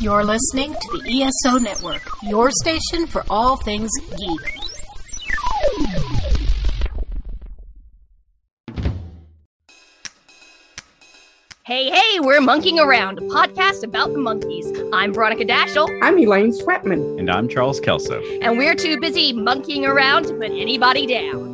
You're listening to the ESO Network, your station for all things geek. Hey, hey, we're Monkeeing Around, a podcast about the Monkees. I'm Veronica Dashel, I'm Elaine Swetman. And I'm Charles Kelso. and we're too busy monkeying around to put anybody down.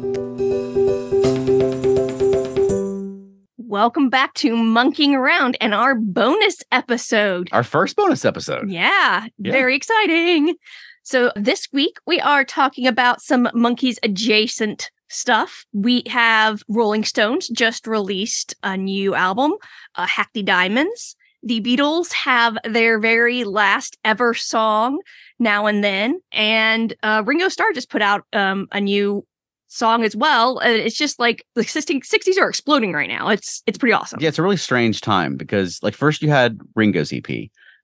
Welcome back to Monkeeing Around and our bonus episode. Our first bonus episode. Yeah, Yeah. very exciting. So, this week we are talking about some Monkees adjacent stuff. We have Rolling Stones just released a new album, uh, Hackney Diamonds. The Beatles have their very last ever song, Now and Then. And uh, Ringo Starr just put out um, a new song as well. And it's just like the 60, 60s are exploding right now. It's it's pretty awesome. Yeah, it's a really strange time because, like, first you had Ringo's EP,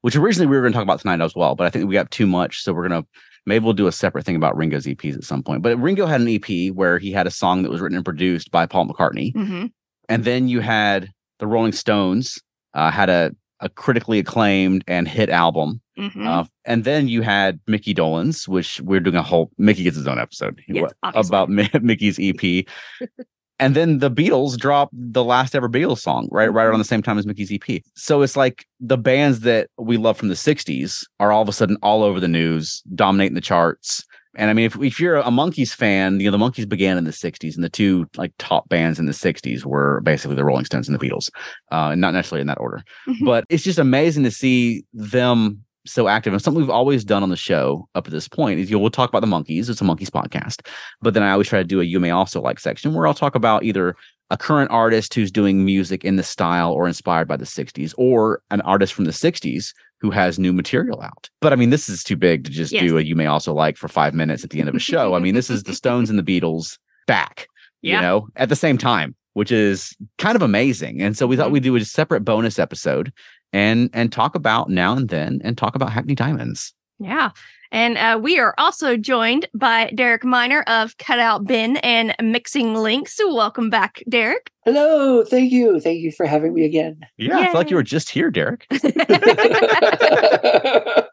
which originally we were going to talk about tonight as well, but I think we got too much. So we're going to maybe we'll do a separate thing about Ringo's EPs at some point. But Ringo had an EP where he had a song that was written and produced by Paul McCartney. hmm And then you had the Rolling Stones, uh, had a, a critically acclaimed and hit album. hmm Uh, and then you had Mickey Dolenz, which we're doing a whole Mickey gets his own episode Yes, about Mickey's EP. and then the Beatles dropped the last ever Beatles song right right around the same time as Mickey's EP. So it's like the bands that we love from the 60s are all of a sudden all over the news, dominating the charts. And I mean, if, if you're a Monkees fan, you know, the Monkees began in the 60s, and the two like top bands in the 60s were basically the Rolling Stones and the Beatles, uh, not necessarily in that order. Mhm. but it's just amazing to see them so active. And something we've always done on the show up to this point is you know, we'll talk about the monkees it's a monkees podcast. But then i always try to do a you may also like section where i'll talk about either a current artist who's doing music in the style or inspired by the 60s or an artist from the 60s who has new material out but i mean this is too big to just Yes. do a you may also like for five minutes at the end of a show i mean this is the stones and the beatles back Yeah. you know at the same time which is kind of amazing and so we thought Mhm. we'd do a separate bonus episode and and talk about now and then and talk about hackney diamonds Yeah. And uh, we are also joined by Derek Miner of Cutout Bin and Mixing Links. So welcome back, Derek. Hello, thank you. Thank you for having me again. yeah i feel like you were just here derek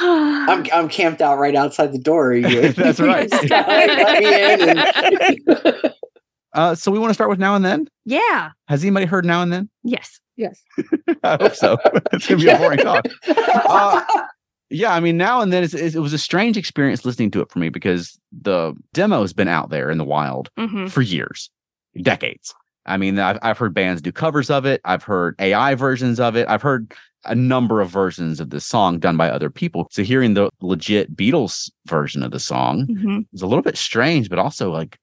I'm I'm camped out right outside the door. That's right. Let me in and- uh so we want to start with now and then yeah. has anybody heard now and then Yes. yes. i hope so it's gonna be a boring talk Uh, yeah i mean now and then it's, it's, it was a strange experience listening to it for me because the demo has been out there in the wild hmm for years, decades. I mean, I've, I've heard bands do covers of it. I've heard AI versions of it. I've heard a number of versions of this song done by other people. So hearing the legit Beatles version of the song hmm is a little bit strange, but also like,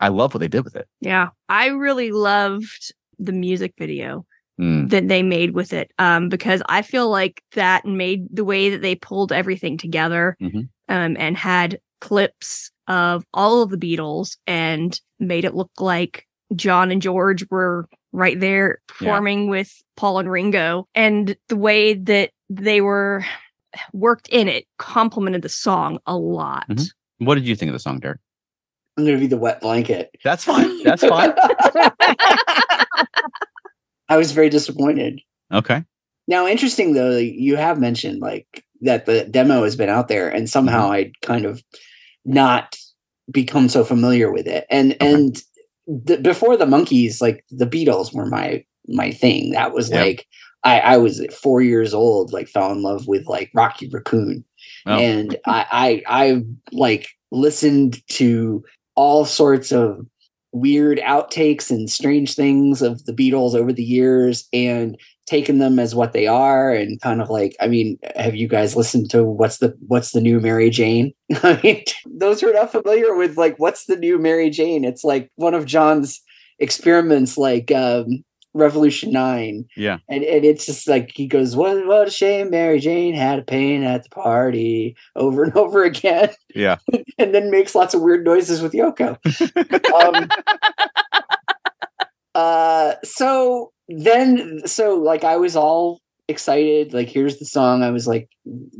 I love what they did with it. Yeah. I really loved the music video Mm, that they made with it um, because I feel like that made the way that they pulled everything together Mhm. um, and had clips of all of the Beatles and made it look like John and George were right there performing with Paul and Ringo. And the way that they were worked in it complemented the song a lot. Mhm. What did you think of the song, Derek? I'm gonna be the wet blanket. That's fine. That's fine. I was very disappointed. Okay. Now, interesting though, you have mentioned like that the demo has been out there, and somehow Mm-hmm. I'd kind of not become so familiar with it. And and the, before the Monkees, like the Beatles were my my thing. That was Yeah. like I, I was four years old, like fell in love with like Rocky Raccoon, Oh. and I, I I like listened to all sorts of weird outtakes and strange things of the Beatles over the years and taken them as what they are and kind of like I mean have you guys listened to what's the what's the new Mary Jane? I mean those who are not familiar with like what's the new Mary Jane? It's like one of John's experiments like um Revolution 9 Yeah. and, and it's just like he goes what what a shame Mary Jane had a pain at the party over and over again. Yeah. and then makes lots of weird noises with Yoko. Um, uh so then so like i was all excited. Like here's the song. I was like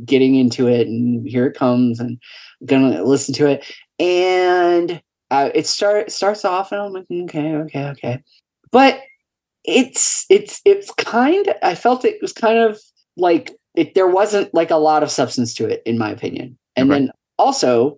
getting into it and here it comes and I'm gonna listen to it. And uh, it start starts off and i'm like okay okay okay. But it's it's it's kind i felt it was kind of like it, there wasn't like a lot of substance to it, in my opinion. And Okay. then also,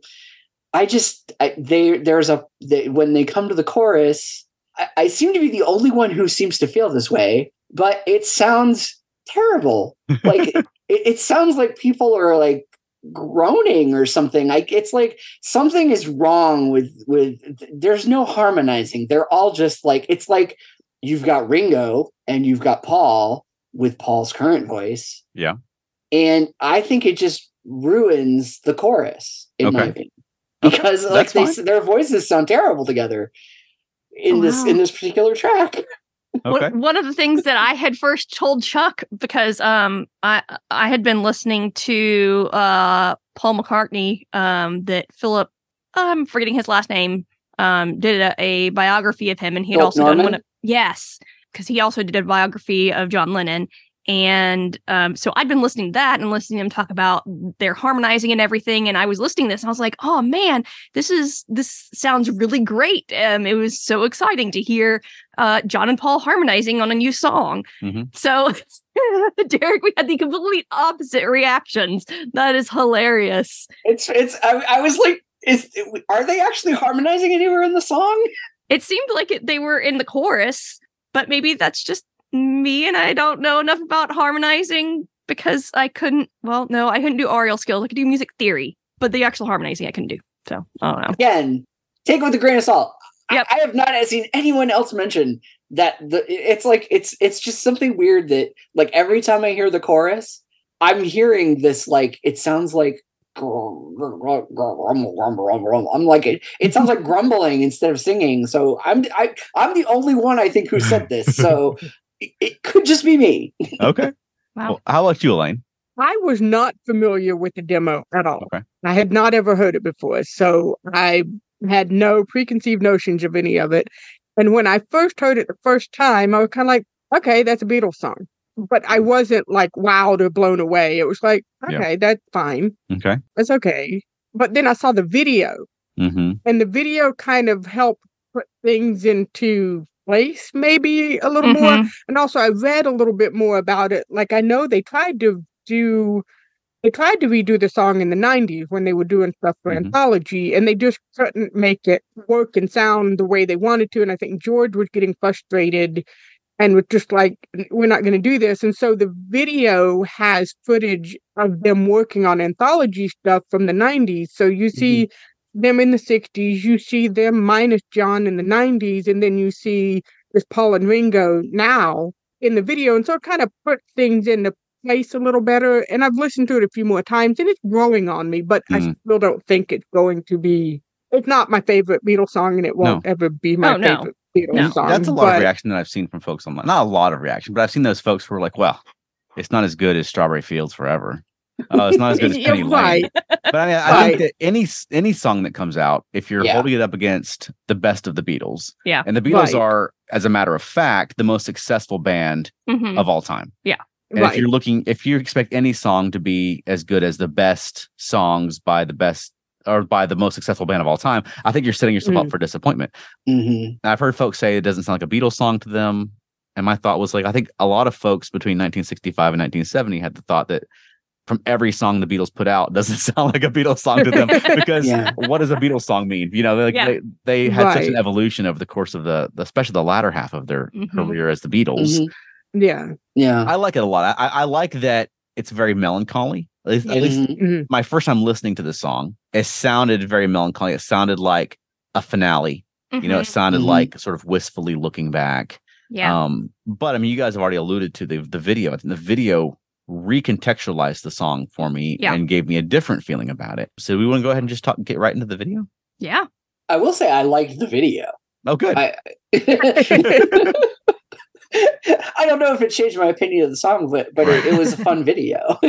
I just I, they there's a they, when they come to the chorus, I, I seem to be the only one who seems to feel this way, but it sounds terrible. Like it, it sounds like people are like groaning or something like it's like something is wrong with with there's no harmonizing they're all just like it's like you've got ringo and you've got paul with paul's current voice Yeah. and i think it just ruins the chorus in my Okay. opinion Okay, because like they, fine. their voices sound terrible together in Oh, this in this particular track One- Okay. One of the things that I had first told Chuck because um I I had been listening to uh Paul McCartney um that Philip I'm forgetting his last name um did a, a biography of him and he had Philip also done one of yes because he also did a biography of John Lennon and um so I'd been listening to that and listening to them talk about their harmonizing and everything and I was listening to this and I was like oh man this is this sounds really great um it was so exciting to hear uh, John and Paul harmonizing on a new song. Mhm. So, Derek, we had the complete opposite reactions. That is hilarious. it's it's i, I was like is are they actually harmonizing anywhere in the song It seemed like it, they were in the chorus, but maybe that's just me and I don't know enough about harmonizing because I couldn't. Well, no, I couldn't do aural skills. I could do music theory, but the actual harmonizing I couldn't do. So I don't know. again, take it with a grain of salt. I- I, have not seen anyone else mention that the it's like it's it's just something weird that like every time I hear the chorus, I'm hearing this like it sounds like grumble, grumble, grumble, grumble. I'm like it, it sounds like grumbling instead of singing. So I'm I I'm the only one I think who said this. So it, it could just be me. Okay. Wow. Well, how about you, Elaine? I was not familiar with the demo at all. Okay. I had not ever heard it before. So I had no preconceived notions of any of it. And when I first heard it the first time, I was kind of like, okay, that's a Beatles song. But I wasn't like wowed or blown away. It was like, Yeah. okay, that's fine. Okay. That's okay. But then I saw the video, Mm-hmm. and the video kind of helped put things into place, maybe a little more Mhm. and also I read a little bit more about it. Like I know they tried to do they tried to redo the song in the 90s when they were doing stuff for Mhm. anthology and they just couldn't make it work and sound the way they wanted to and I think George was getting frustrated and was just like we're not going to do this and so the video has footage of them working on anthology stuff from the 90s so you see them in the 60s you see them minus John in the 90s and then you see this Paul and Ringo now in the video. And so it kind of put things into place a little better. And I've listened to it a few more times and it's growing on me, but I Mhm. still don't think it's going to be, it's not my favorite Beatles song and it won't ever be my Oh, no. Favorite Beatles No. song. That's a lot of reaction that I've seen from folks online. Not a lot of reaction, but I've seen those folks who are like, well, it's not as good as Strawberry Fields Forever. Oh, it's not as good as Yeah, Penny Lane. But I mean, I Right. think that any any song that comes out, if you're Yeah. holding it up against the best of the Beatles, Yeah. and the Beatles Right. are, as a matter of fact, the most successful band Mhm. of all time. And Right. if you're looking, if you expect any song to be as good as the best songs by the best or by the most successful band of all time, I think you're setting yourself up Mm. for disappointment. Mhm. I've heard folks say it doesn't sound like a Beatles song to them. And my thought was like, I think a lot of folks between 1965 and 1970 had the thought that from every song the Beatles put out doesn't sound like a Beatles song to them because Yeah. what does a Beatles song mean? You know, like Yeah. they, they had such an evolution over the course of the, the especially the latter half of their Mhm. career as the Beatles. Mhm. yeah. Yeah. I like it a lot. I, I like that it's very melancholy. At least, at least Mhm. Mhm. my first time listening to the song, it sounded very melancholy. It sounded like a finale. You know, it Mhm. sounded Mhm. like sort of wistfully looking back. yeah. Um, but I mean, you guys have already alluded to the the video. I think the video recontextualized the song for me Yeah. and gave me a different feeling about it. So we want to go ahead and just talk, get right into the video. yeah. I will say I liked the video. Oh, good. I I don't know if it changed my opinion of the song, but but it, it was a fun video.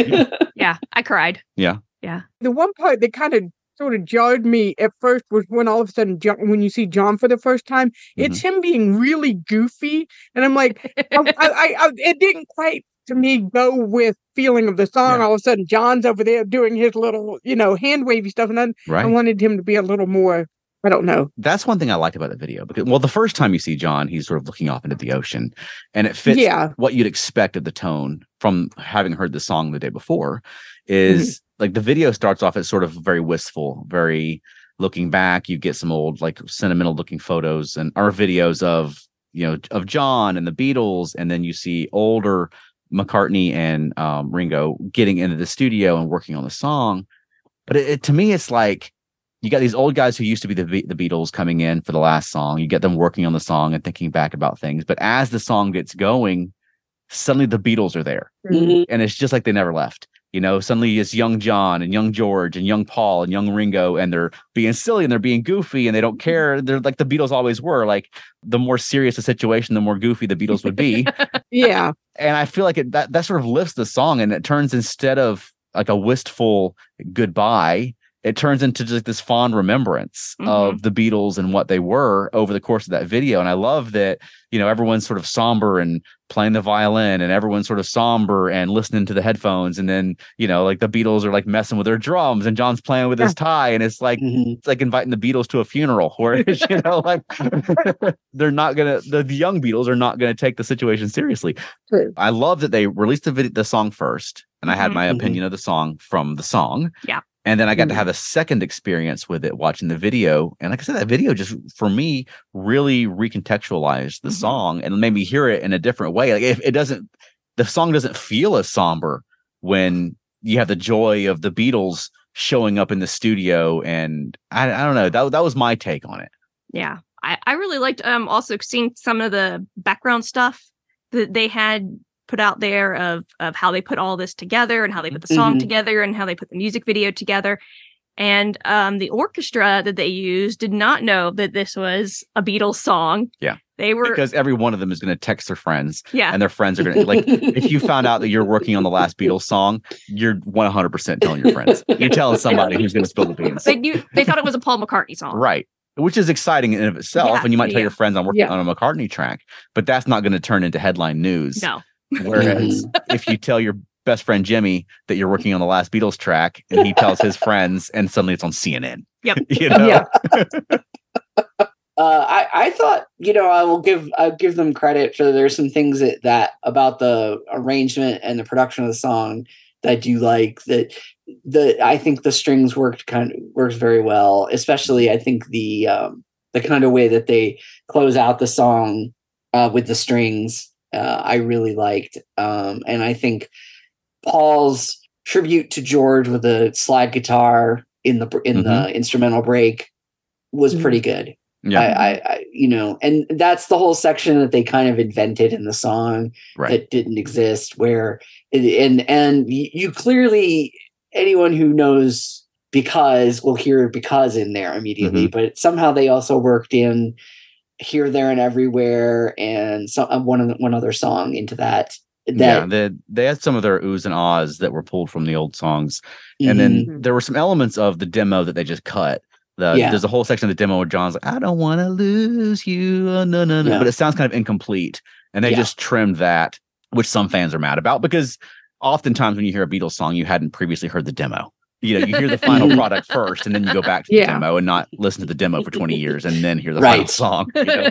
Yeah. I cried. Yeah, yeah. The one part that kind of sort of jarred me at first was when all of a sudden, John, when you see John for the first time, it's mm-hmm. him being really goofy, and I'm like, I, I, I, I- it didn't quite to me go with feeling of the song. Yeah. All of a sudden, John's over there doing his little, you know, hand wavy stuff, and then I wanted him to be a little more I don't know. That's one thing I liked about the video because well, the first time you see John, he's sort of looking off into the ocean, and it fits Yeah. what you'd expect of the tone from having heard the song the day before. Is like the video starts off as sort of very wistful, very looking back. You get some old like sentimental looking photos and or videos of you know of John and the Beatles, and then you see older McCartney and um, Ringo getting into the studio and working on the song. But it, it- to me, it's like you got these old guys who used to be the the Beatles coming in for the last song. You get them working on the song and thinking back about things. But as the song gets going, suddenly the Beatles are there, Mhm. and it's just like they never left. You know, suddenly it's young John and young George and young Paul and young Ringo, and they're being silly and they're being goofy and they don't care. They're like the Beatles always were. Like the more serious the situation, the more goofy the Beatles would be Yeah. and I feel like it that that sort of lifts the song and it turns instead of like a wistful goodbye, it turns into just this fond remembrance of the Beatles and what they were over the course of that video. And I love that, you know, everyone's sort of somber and playing the violin and everyone's sort of somber and listening to the headphones. And then, you know, like the Beatles are like messing with their drums and John's playing with his tie. And it's like Mhm. it's like inviting the Beatles to a funeral where you know, like they're not gonna the, the young Beatles are not gonna take the situation seriously. True. I love that they released the video, the song first, and I had Mhm. my Mhm. opinion of the song from the song. Yeah. And then I got to Mhm. have a second experience with it watching the video. And like I said, that video just for me really recontextualized the Mhm. song and made me hear it in a different way. Like if it doesn't the song doesn't feel as somber when you have the joy of the Beatles showing up in the studio. And I, I don't know. That, that was my take on it. Yeah. I, I really liked um also seeing some of the background stuff that they had put out there of of how they put all this together and how they put the song Mhm. together and how they put the music video together. And um the orchestra that they used did not know that this was a Beatles song. Yeah. They were Because every one of them is going to text their friends yeah. and their friends are going to like if you found out that you're working on the last Beatles song, you're 100% telling your friends. You're telling somebody who's going to spill the beans. they knew they thought it was a Paul McCartney song. Right. Which is exciting in and of itself. Yeah, and you might tell yeah. your friends I'm working Yeah. on a McCartney track, but that's not going to turn into headline news. No. Whereas if you tell your best friend Jimmy that you're working on the last Beatles track and he tells his friends and suddenly it's on CNN. Yep. You know? Yeah. Uh, I, I thought, you know, I will give I'll give them credit for there's some things that, that about the arrangement and the production of the song that I do like that the I think the strings worked kind of works very well, especially I think the um the kind of way that they close out the song uh with the strings uh I really liked. Um and I think Paul's tribute to George with the slide guitar in the in the instrumental break was Mhm. pretty good. Yeah. I, I, I, you know, and that's the whole section that they kind of invented in the song right. that didn't exist. Where it, and and you clearly anyone who knows because will hear because in there immediately, but somehow they also worked in here, there, and everywhere, and some uh, one one other song into that. yeah. They, they had some of their oohs and ahs that were pulled from the old songs. And then Mhm. there were some elements of the demo that they just cut. The, Yeah. There's a whole section of the demo where John's like, I don't want to lose you. oh, no, no, no. Yeah. But it sounds kind of incomplete. And they Yeah. just trimmed that, which some fans are mad about because oftentimes when you hear a Beatles song, you hadn't previously heard the demo. You know, you hear the final product first and then you go back to the Yeah. demo and not listen to the demo for 20 years and then hear the Right. final song. you know?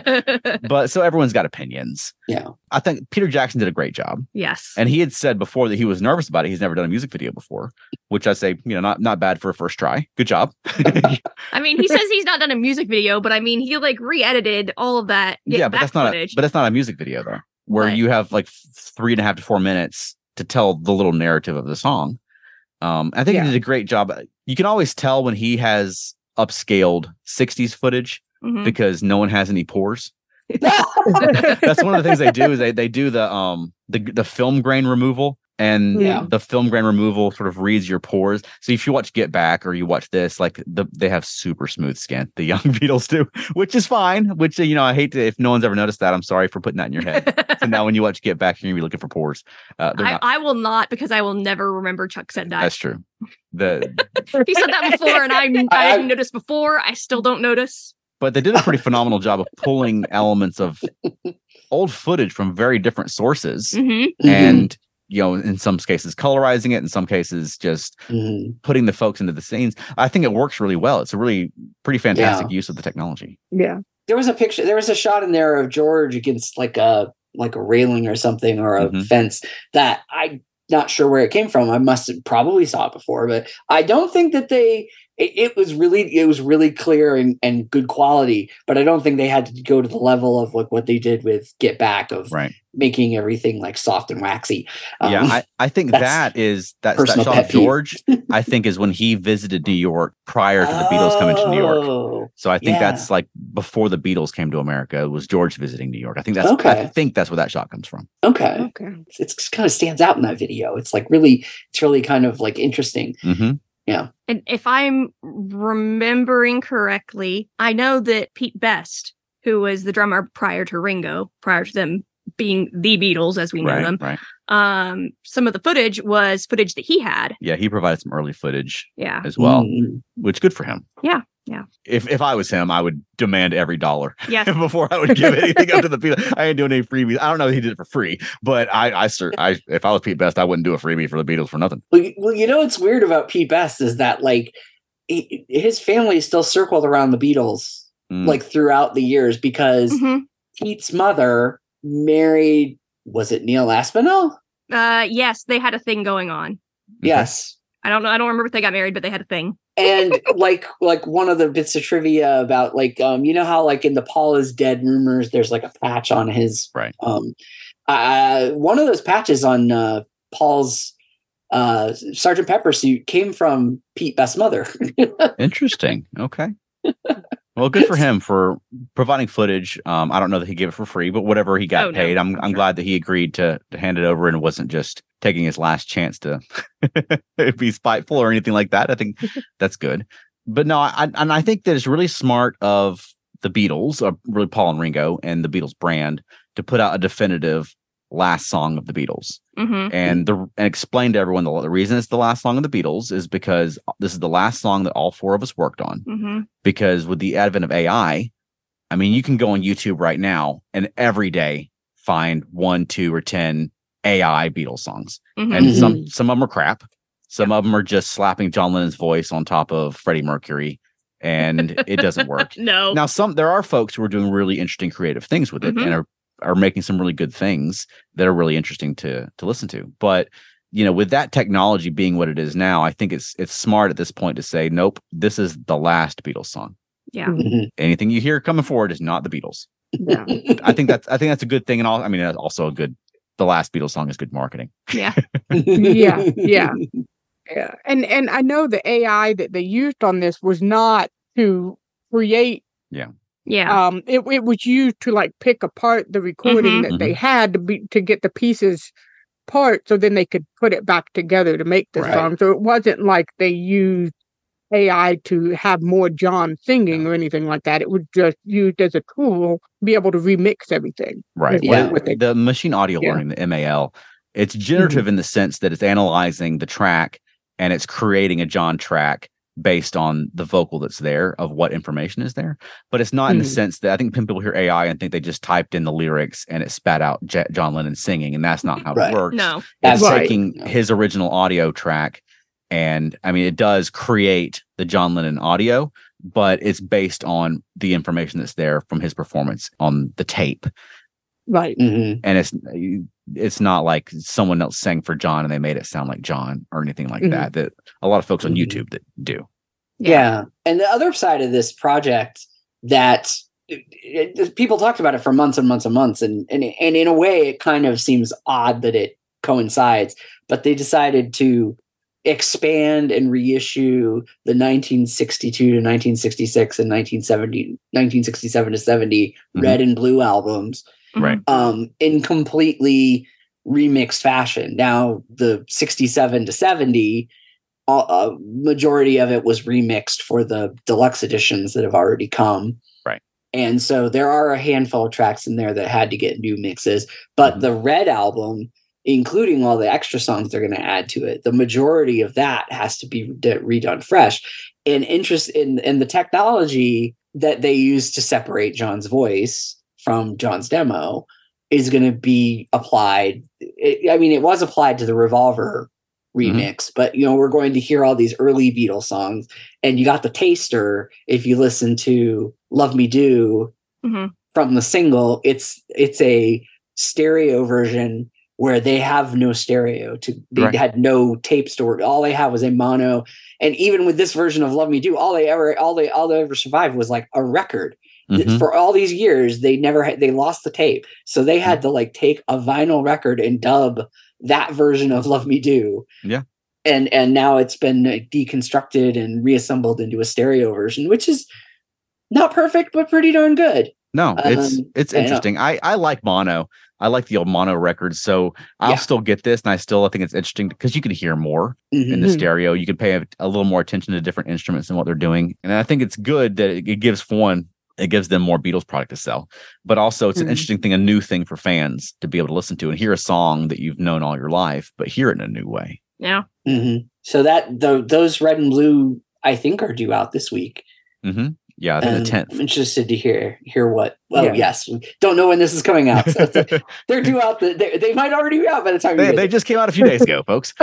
But so everyone's got opinions. yeah, I think Peter Jackson did a great job. yes. And he had said before that he was nervous about it. He's never done a music video before, which I say, you know, not not bad for a first try. Good job. I mean, he says he's not done a music video, but I mean, he like re-edited all of that. yeah, but that's not a, but that's not a music video though, where you have like three and a half to four minutes to tell the little narrative of the song. Um, I think Yeah. he did a great job. You can always tell when he has upscaled 60s footage Mhm. because no one has any pores. That's one of the things they do is they they do the um the the film grain removal and Yeah. the film grain removal sort of reads your pores. So if you watch Get Back or you watch this, like the they have super smooth skin. The young Beatles do, which is fine. Which you know I hate to if no one's ever noticed that. I'm sorry for putting that in your head. so now when you watch Get Back, you're gonna be looking for pores. Uh, I, not. I will not because I will never remember Chuck said that. That's true. The he said that before, and I I I- didn't notice before. I still don't notice. but they did a pretty phenomenal job of pulling elements of old footage from very different sources hmm Mhm. and you know, in some cases colorizing it, in some cases just Mhm. putting the folks into the scenes. I think it works really well. It's a really pretty fantastic use of the technology. Yeah. There was a picture. There was a shot in there of George against like a like a railing or something or a Mhm. fence that I not sure where it came from. I must have probably saw it before, but I don't think that they. It, it was really it was really clear and, and good quality, but I don't think they had to go to the level of like what they did with Get Back of Right. making everything like soft and waxy. yeah, Um, I, I think that's that, that shot pet of peeve. George, I think is when he visited New York prior to the Beatles coming to New York. Oh, So I think yeah. that's like before the Beatles came to America it was George visiting New York. I think that's okay. I think that's where that shot comes from. Okay, Okay. it's, it's kind of stands out in that video. It's like really, it's really kind of like interesting. Hmm And if I'm remembering correctly, I know that Pete Best, who was the drummer prior to Ringo, prior to them being the Beatles as we know Right, them, right. um, some of the footage was footage that he had. Yeah, he provided some early footage Yeah. as well, Mm. which good for him. Yeah, yeah. If if I was him, I would demand every dollar Yes. before I would give anything up to the Beatles. I ain't doing any freebies. I don't know if he did it for free, but I I, cer- I if I was Pete Best, I wouldn't do a freebie for the Beatles for nothing. Well, you- well, you know what's weird about Pete Best is that like he- his family is still circled around the Beatles Mm. like throughout the years because Mhm. Pete's mother married was it Neil Aspinall? Uh, yes, they had a thing going on. Yes. I don't know. I don't remember if they got married, but they had a thing. And like like one of the bits of trivia about like um you know how like in the Paul is dead rumors there's like a patch on his Right. um uh one of those patches on uh Paul's uh Sergeant Pepper suit came from Pete Best's mother. Interesting. Okay. Well, good for him for providing footage. Um, I don't know that he gave it for free, but whatever he got Oh, paid, I'm I'm I'm sure. glad that he agreed to to hand it over and it wasn't just taking his last chance to be spiteful or anything like that. I think that's good. But no, I and I think that it's really smart of the Beatles, or really Paul and Ringo and the Beatles brand to put out a definitive last song of the Beatles hmm and the and explain to everyone the, the reason it's the last song of the Beatles is because this is the last song that all four of us worked on hmm because with the advent of AI, I mean, you can go on YouTube right now and every day find one, two, or ten AI Beatles songs, hmm and some some of them are crap. Some of them are just slapping John Lennon's voice on top of Freddie Mercury, and it doesn't work. no. Now, some there are folks who are doing really interesting, creative things with it, Mhm. and are are making some really good things that are really interesting to to listen to. But you know, with that technology being what it is now, I think it's it's smart at this point to say, nope, this is the last Beatles song. Yeah. Mhm. Anything you hear coming forward is not the Beatles. Yeah. I think that's I think that's a good thing, and all. I mean, that's also a good. The last Beatles song is good marketing. Yeah. Yeah, yeah. Yeah. And and I know the AI that they used on this was not to create Yeah. Yeah. Um it, it was used to like pick apart the recording Mhm. that they had to be to get the pieces apart so then they could put it back together to make the Right. song. So it wasn't like they used AI to have more John singing or anything like that. It was just used as a tool to be able to remix everything. Right. Yeah. What Yeah. it- What the machine audio Yeah. learning, the MAL, it's generative in the sense that it's analyzing the track and it's creating a John track based on the vocal that's there of what information is there. But it's not in the Mhm. sense that I think people hear AI and think they just typed in the lyrics and it spat out J- John Lennon singing, and that's not how Right. it works. No. It's Absolutely. taking No. his original audio track and I mean it does create the John Lennon audio, but it's based on the information that's there from his performance on the tape Right. Mhm. and it's it's not like someone else sang for John and they made it sound like John or anything like Mhm. that. That a lot of folks on Mhm. YouTube that do. Yeah. And the other side of this project that it- it- people talked about it for months and months and months. And, and, and in a way, it kind of seems odd that it coincides, but they decided to expand and reissue the 1962 to 1966 and 1970, 1967 to 70 Mhm. red and blue albums Right. um, in completely remixed fashion. Now, the 67 to 70, a uh, majority of it was remixed for the deluxe editions that have already come. Right. And so there are a handful of tracks in there that had to get new mixes. But Mhm. the Red album, including all the extra songs they're going to add to it, the majority of that has to be redone fresh. And interest in, in the technology that they use to separate John's voice from John's demo is going to be applied. It, I mean, it was applied to the Revolver remix, but you know, we're going to hear all these early Beatles songs, and you got the taster. If you listen to "Love Me Do" Mhm. from the single, it's it's a stereo version where they have no stereo. To they Right. had no tape store. All they have was a mono. And even with this version of "Love Me Do," all they ever all they all they ever survived was like a record Mhm. for all these years they never had they lost the tape so they had to like take a vinyl record and dub that version of love me do Yeah. and and now it's been deconstructed and reassembled into a stereo version which is not perfect but pretty darn good No, it's Um, it's I interesting. I I like mono. I like the old mono records, so I'll Yeah. still get this, and I still I think it's interesting because you can hear more in the Mhm. stereo. You can pay a, a little more attention to different instruments and what they're doing, and I think it's good that it, it gives for one, it gives them more Beatles product to sell, but also it's an Mhm. interesting thing, a new thing for fans to be able to listen to and hear a song that you've known all your life, but hear it in a new way. Yeah. Mhm. so that tho- those red and blue i think are due out this week hmm Yeah, I think Um, the tenth. i'm interested to hear hear what well Yeah. yes don't know when this is coming out so it's- they're due out the, they, they might already be out by the time they, they just came out a few days ago, folks.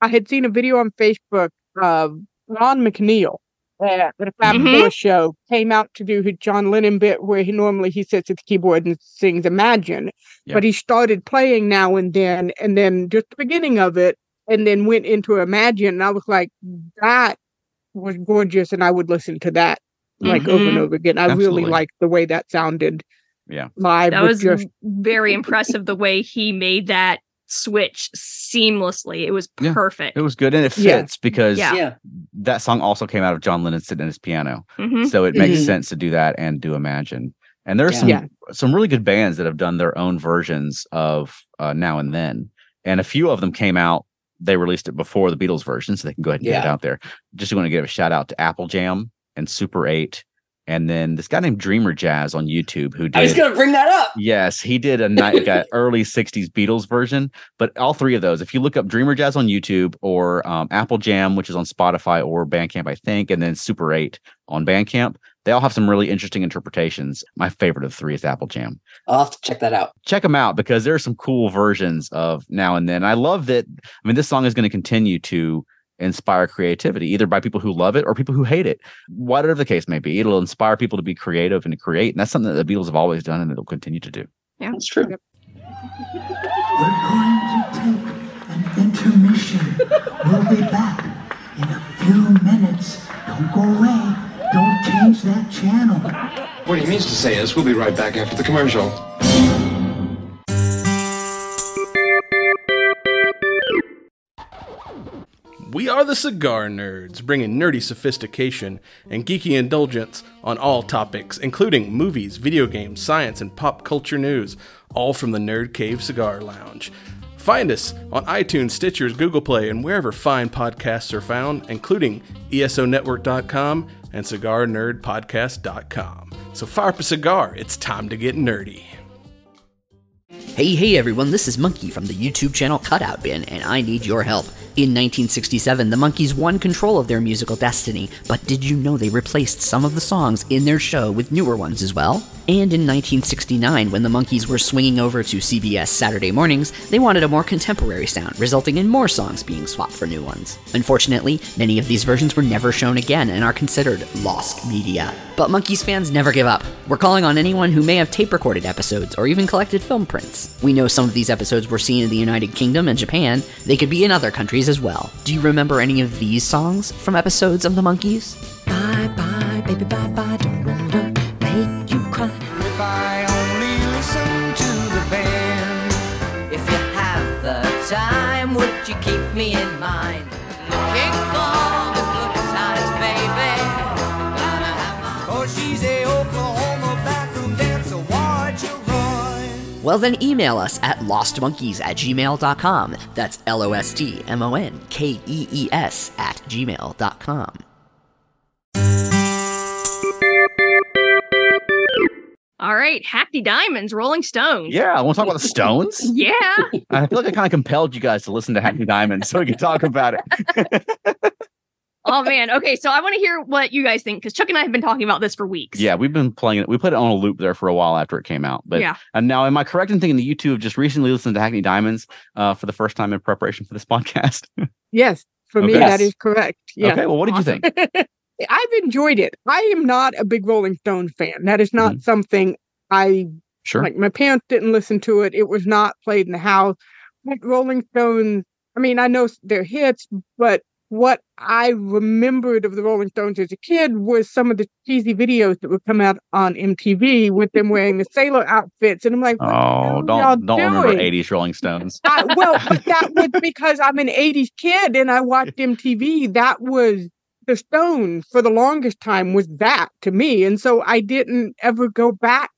I had seen a video on Facebook of Ron McNeil at the Fab Mhm. Four show came out to do his John Lennon bit where he normally he sits at the keyboard and sings Imagine, Yeah. but he started playing now and then, and then just the beginning of it, and then went into Imagine, and I was like, that was gorgeous, and I would listen to that like over and Mhm. over again. I Absolutely. really liked the way that sounded. Yeah. live. that was just very impressive the way he made that switch seamlessly. It was Yeah. perfect. It was good and it Yeah. fits because Yeah. yeah that song also came out of John Lennon sitting at his piano. Mhm. So it makes Mhm. sense to do that and do Imagine. And there's Yeah. some Yeah. some really good bands that have done their own versions of uh, Now and Then, and a few of them came out. They released it before the Beatles version, so they can go ahead and get it out there. Just want to give a shout out to Apple Jam and Super8, and then this guy named Dreamer Jazz on YouTube who did. i was gonna bring that up Yes, he did a night like early '60s Beatles version. But all three of those, if you look up Dreamer Jazz on YouTube or um, Apple Jam, which is on Spotify or Bandcamp, I think, and then Super8 on Bandcamp, they all have some really interesting interpretations. My favorite of the three is Apple Jam. i'll have to check that out Check them out because there are some cool versions of Now and Then. I love that. I mean, this song is going to continue to inspire creativity, either by people who love it or people who hate it. Whatever the case may be, it'll inspire people to be creative and to create, and that's something that the Beatles have always done, and it'll continue to do. Yeah, that's true Yep. We're going to take an intermission. We'll be back in a few minutes. Don't go away. Don't change that channel. What he means to say is, we'll be right back after the commercial. We are the Cigar Nerds, bringing nerdy sophistication and geeky indulgence on all topics, including movies, video games, science, and pop culture news, all from the Nerd Cave Cigar Lounge. Find us on iTunes, Stitchers, Google Play, and wherever fine podcasts are found, including ESONetwork.com and CigarNerdPodcast.com. So fire up a cigar, it's time to get nerdy. Hey, hey everyone, this is Monkey from the YouTube channel Cutout Bin, and I need your help. In 1967, the Monkees won control of their musical destiny, but did you know they replaced some of the songs in their show with newer ones as well? And in 1969, when the Monkees were swinging over to CBS Saturday mornings, they wanted a more contemporary sound, resulting in more songs being swapped for new ones. Unfortunately, many of these versions were never shown again and are considered lost media. But Monkees fans never give up. We're calling on anyone who may have tape recorded episodes or even collected film prints. We know some of these episodes were seen in the United Kingdom and Japan. They could be in other countries as well. Do you remember any of these songs from episodes of the Monkees? Bye bye, baby, bye bye. You keep me in mind? Looking for the good times, baby. Gotta have my Oh, she's a Oklahoma backroom dancer. Watch her run. Well, then email us at lostmonkees at gmail.com. That's L O S T M O N K E E S at gmail.com. All right, Hackney Diamonds, Rolling Stones. Yeah, I want to talk about the Stones. Yeah. I feel like I kind of compelled you guys to listen to Hackney Diamonds so we can talk about it. oh man. Okay, so I want to hear what you guys think because Chuck and I have been talking about this for weeks. Yeah, we've been playing it. We put it on a loop there for a while after it came out. But Yeah. and now, am I correct in thinking that you two have just recently listened to Hackney Diamonds uh, for the first time in preparation for this podcast? Yes, for me Okay. that Yes. is correct. Yeah. Okay, well, what did you think? I've enjoyed it. I am not a big Rolling Stones fan. That is not something I Mm-hmm. Sure. like. My parents didn't listen to it. It was not played in the house. Like Rolling Stones. I mean, I know their hits, but what I remembered of the Rolling Stones as a kid was some of the cheesy videos that would come out on MTV with them wearing the sailor outfits, and I'm like, Oh, don't don't remember doing? '80s Rolling Stones. I, well, but that was because I'm an 80s kid and I watched MTV. That was the Stones for the longest time was that to me. And so I didn't ever go back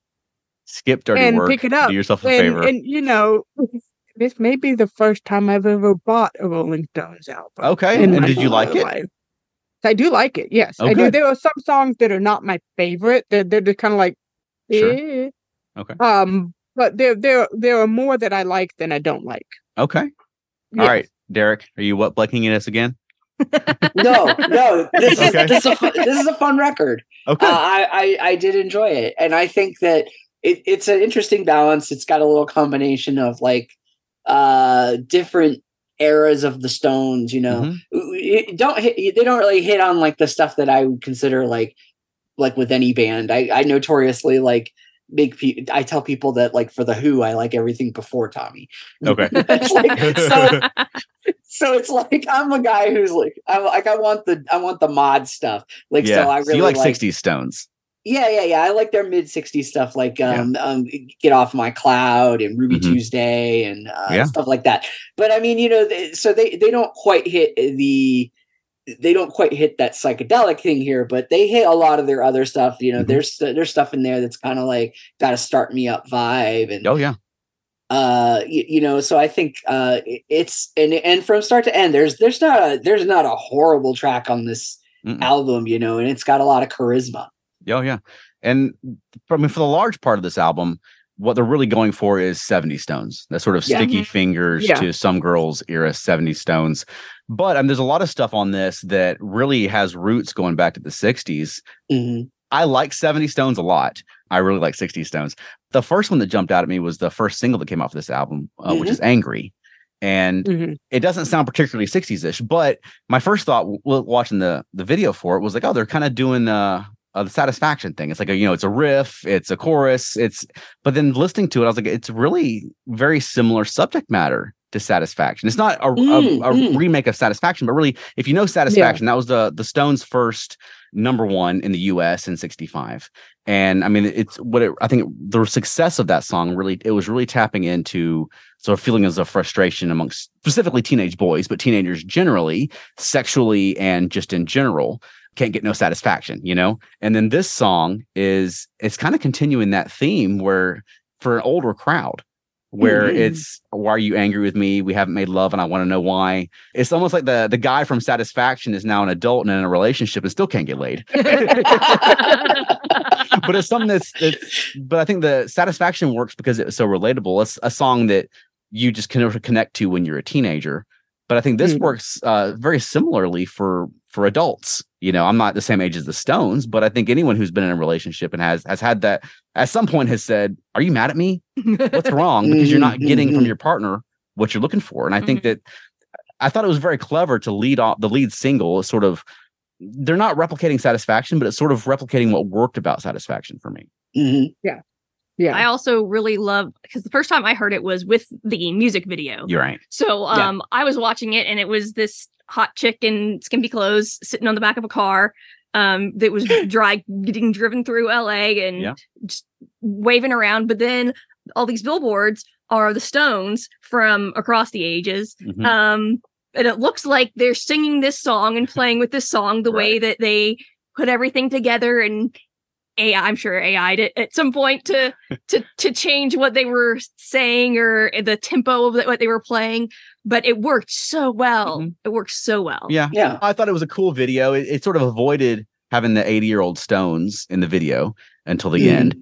Skip dirty and work. pick it up. Do yourself a and, favor. and, you know, this may be the first time I've ever bought a Rolling Stones album. okay, and did you like it? life. I do like it. Yes, Oh, I do. There are some songs that are not my favorite. They're they're, just kind of like, Sure. eh. Okay. Um, but there there there are more that I like than I don't like. Okay. All Yes. right, Derek, are you what blanking us again? No, no, this is Okay. this is a fun, this is a fun record. Okay. Uh, I, I I did enjoy it, and I think that it, it's an interesting balance. It's got a little combination of like uh different eras of the Stones. You know, Mhm. it don't hit, they don't really hit on like the stuff that I would consider like like with any band. I I notoriously like make pe- I tell people that like for the Who I like everything before Tommy. Okay. It's like, so so it's like I'm a guy who's like I like I want the I want the mod stuff. Like yeah. so I really you like, 60s Stones. yeah, yeah, yeah. I like their mid '60s stuff, like Yeah. um, um, "Get Off My Cloud" and "Ruby Mhm. Tuesday" and uh, Yeah. stuff like that. But I mean, you know, they, so they they don't quite hit the they don't quite hit that psychedelic thing here, but they hit a lot of their other stuff. You know, Mhm. there's there's stuff in there that's kind of like got to start me up vibe and Oh yeah. uh you, you know so i think uh it's and and from start to end there's there's not a there's not a horrible track on this Mm-mm. album you know and it's got a lot of charisma Oh yeah. And I mean, for the large part of this album, what they're really going for is 70 Stones. That sort of Yeah. sticky fingers Yeah. to some girls era 70 Stones. But um, there's a lot of stuff on this that really has roots going back to the 60s. Mhm. I like 70 Stones a lot. I really like 60 Stones. The first one that jumped out at me was the first single that came off this album, uh, which Mhm. is Angry. And Mhm. it doesn't sound particularly 60s ish, but my first thought w- watching the the video for it was like, oh, they're kind of doing uh, uh the satisfaction thing. It's like a, you know, it's a riff, it's a chorus, it's but then listening to it, I was like, it's really very similar subject matter to satisfaction. It's not a, a- Mm, a mm. remake of satisfaction, but really, if you know satisfaction, that was the the Stones' first number one in the US in 65. And I mean, it's what it, I think the success of that song really, it was really tapping into sort of feelings of frustration amongst specifically teenage boys, but teenagers generally, sexually and just in general, can't get no satisfaction, you know? And then this song is, it's kind of continuing that theme where for an older crowd, where Mhm. it's why are you angry with me? We haven't made love and I want to know why. It's almost like the the guy from Satisfaction is now an adult and in a relationship and still can't get laid. but it's something that's, that's but I think the satisfaction works because it's so relatable. It's a song that you just can connect to when you're a teenager. But I think this Mhm. works uh, very similarly for for adults. You know, I'm not the same age as the Stones, but I think anyone who's been in a relationship and has has had that at some point has said, "Are you mad at me? What's wrong?" Because you're not getting from Mhm. your partner what you're looking for. And I think that I thought it was very clever to lead off the lead single is sort of they're not replicating satisfaction, but it's sort of replicating what worked about satisfaction for me. Mhm. Yeah. I also really love because the first time I heard it was with the music video. You're right. So Yeah. um I was watching it and it was this hot chick in skimpy clothes sitting on the back of a car um that was dry getting driven through LA and Yeah. just waving around. But then all these billboards are the Stones from across the ages. Mhm. um and it looks like they're singing this song and playing with this song the way that they put everything together. And AI, I'm sure AI'd it at some point to to to change what they were saying or the tempo of what they were playing, but it worked so well. Mhm. It worked so well. Yeah. yeah I thought it was a cool video. It, it sort of avoided having the 80 year old Stones in the video until the Mhm. end.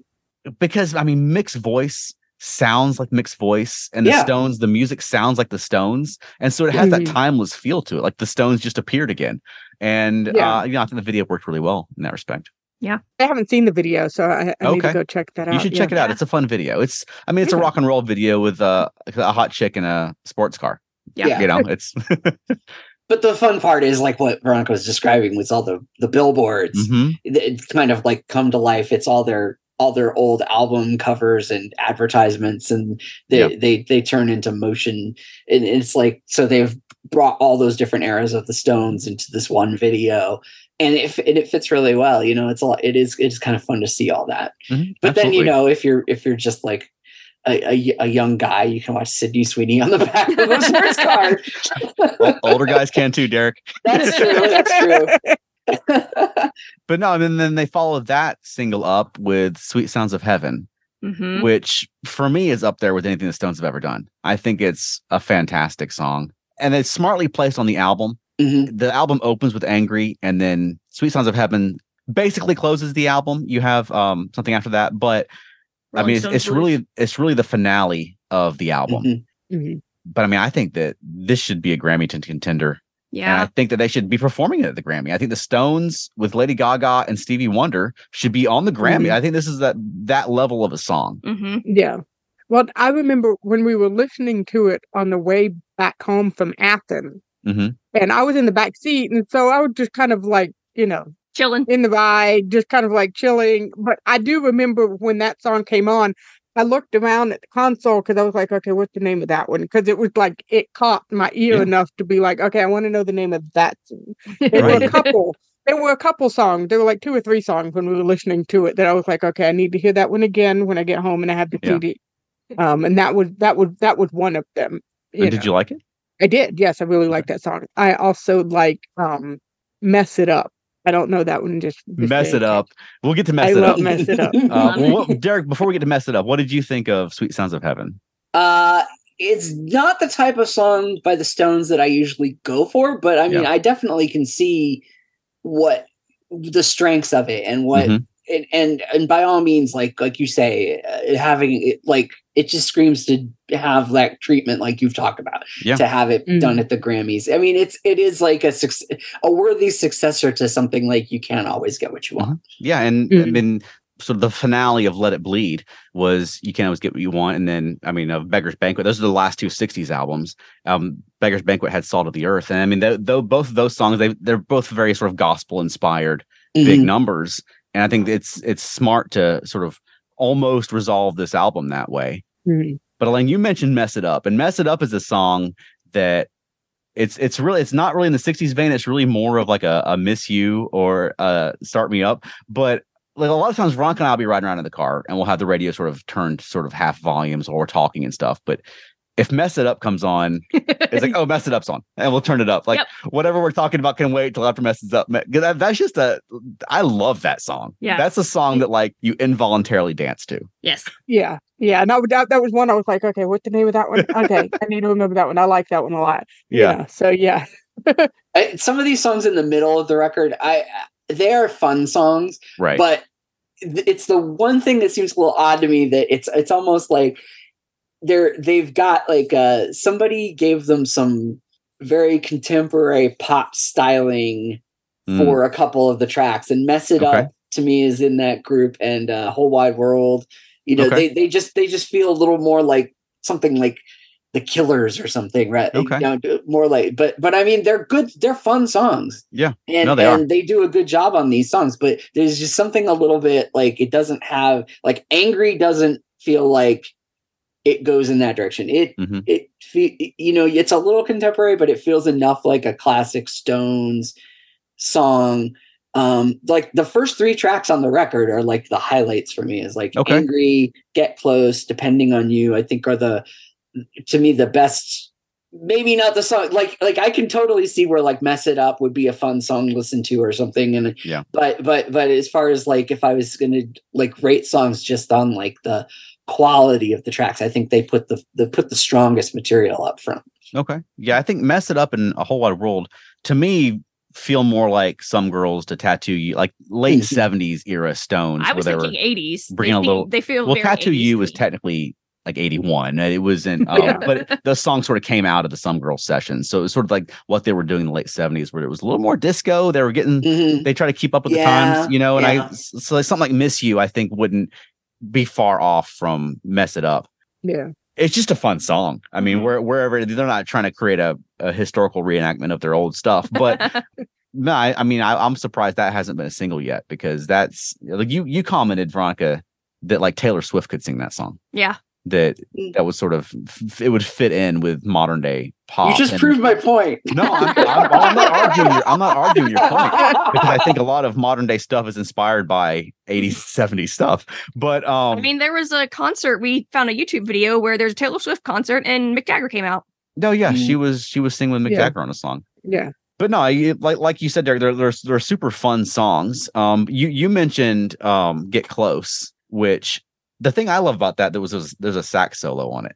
Because I mean, Mick's voice sounds like Mick's voice, and the Yeah. Stones, the music sounds like the Stones. And so it has that Mhm. timeless feel to it. Like the Stones just appeared again. And Yeah. uh, you know, I think the video worked really well in that respect. Yeah. I haven't seen the video, so I, I need to go check that out. You should check it out. It's a fun video. It's I mean, it's a rock and roll video with uh, a hot chick in a sports car. Yeah. Yeah. You know, it's But the fun part is like what Veronica was describing with all the the billboards. Mhm. It's kind of like come to life. It's all their all their old album covers and advertisements, and they Yeah. they they turn into motion. And it's like so they've brought all those different eras of the Stones into this one video, and it and it fits really well. You know, it's a lot, it is it's kind of fun to see all that. Mhm. But then you know if you're if you're just like a, a, a young guy, you can watch Sydney Sweeney on the back of a sports car. O- older guys can too, Derek. That's true. That's true. But no, and then, then they followed that single up with "Sweet Sounds of Heaven," hmm which for me is up there with anything the Stones have ever done. I think it's a fantastic song, and it's smartly placed on the album. Mhm. The album opens with "Angry," and then "Sweet Sounds of Heaven" basically closes the album. You have um something after that, but I mean, it's, it's really it's really the finale of the album. Mhm. Mhm. But I mean, I think that this should be a Grammy t- contender And I think that they should be performing it at the Grammy. I think the Stones with Lady Gaga and Stevie Wonder should be on the Grammy. Mhm. I think this is that that level of a song. hmm Yeah. Well, I remember when we were listening to it on the way back home from Athens, hmm and I was in the back seat, and so I was just kind of like, you know, Chilling. in the ride, just kind of like chilling. But I do remember when that song came on, I looked around at the console because I was like, okay, what's the name of that one? Because it was like it caught my ear Yeah. enough to be like, okay, I want to know the name of that song. There were a couple. There were a couple songs. There were like two or three songs when we were listening to it that I was like, okay, I need to hear that one again when I get home and I have the Yeah. CD. Um, and that was that was that was one of them. And did you like it? I did. Yes, I really like that song. I also like um "Mess It Up." I don't know that one. Just, just Mess it up. We'll get to mess I it up. "Mess It Up." Uh, well, what, Derek, before we get to mess it up, what did you think of "Sweet Sounds of Heaven"? Uh, it's not the type of song by the Stones that I usually go for, but I mean, Yeah. I definitely can see what the strengths of it and what Mhm. And, and and by all means, like like you say, uh, having it like it just screams to have that treatment, like you've talked about, Yeah. to have it Mm. done at the Grammys. I mean, it's it is like a suc- a worthy successor to something like you can't always get what you want. Yeah, and I Mm. mean, sort of the finale of "Let It Bleed" was "You Can't Always Get What You Want," and then I mean, of "Beggar's Banquet." Those are the last two '60s albums. Um, "Beggar's Banquet" had "Salt of the Earth," and I mean, though though both of those songs, they they're both very sort of gospel inspired, big Mhm. numbers, and I think it's it's smart to sort of almost resolve this album that way. Mhm. But Elaine, you mentioned "Mess It Up," and "Mess It Up" is a song that it's it's really it's not really in the '60s vein. It's really more of like a, a "Miss You" or uh, "Start Me Up." But like a lot of times, Veronica and I'll be riding around in the car, and we'll have the radio sort of turned sort of half volumes or we're talking and stuff. But if "Mess It Up" comes on, it's like, oh, "Mess It Up's on," and we'll turn it up. Like Yep. whatever we're talking about can wait till after "Mess It Up." 'Cause that- That's just a I love that song. Yeah. that's a song that like you involuntarily dance to. yes. Yeah, yeah. And I would- that that was one I was like, okay, what's the name of that one? Okay, I need to remember that one. I like that one a lot. Yeah. So yeah. I, some of these songs in the middle of the record, I they are fun songs, Right. but it's the one thing that seems a little odd to me that it's it's almost like they're they've got like uh somebody gave them some very contemporary pop styling Mm. for a couple of the tracks and mess it Okay. up to me is in that group and uh whole wide world you know Okay. they they just they just feel a little more like something like the killers or something right Okay. you know, more like but but i mean they're good they're fun songs Yeah. and, No, they and they do a good job on these songs but there's just something a little bit like it doesn't have like angry doesn't feel like it goes in that direction it Mhm. it you know it's a little contemporary but it feels enough like a classic stones song um like the first three tracks on the record are like the highlights for me is like Okay. angry get close depending on you i think are the to me the best maybe not the song like like i can totally see where like mess it up would be a fun song to listen to or something and Yeah. but but but as far as like if i was gonna like rate songs just on like the quality of the tracks i think they put the the put the strongest material up front Okay. Yeah, I think mess it up in a whole wide world to me feel more like some girls to tattoo you like late Mhm. seventies era stones I where was they were thinking 80s. bringing they a think- little- They feel well very tattoo 80s you was technically like 81. It wasn't, um, Yeah. but the song sort of came out of the Some girls sessions. So it was sort of like what they were doing in the late 70s, where it was a little more disco. They were getting, Mhm. they try to keep up with the times, you know, and yeah. I, so like something like Miss You, I think wouldn't be far off from Mess It Up. Yeah. It's just a fun song. I mean, Mhm. where, wherever they're not trying to create a, a historical reenactment of their old stuff, but no, I, I mean, I, I'm surprised that hasn't been a single yet because that's like you you commented, Veronica, that like Taylor Swift could sing that song. yeah. That Mm. that was sort of it would fit in with modern day pop. You just and- proved my point. no, I'm, I'm, I'm not arguing. Your, I'm not arguing your point because I think a lot of modern day stuff is inspired by 80s, 70s stuff. But um, I mean, there was a concert. We found a YouTube video where there's a Taylor Swift concert and Mick Jagger came out. no, yeah, Mm. she was she was singing with Mick Yeah. Jagger on a song. Yeah. but no, you, like like you said, there there there's there are super fun songs. Um, you you mentioned um, "Get Close," which the thing I love about that there was, was there's a sax solo on it,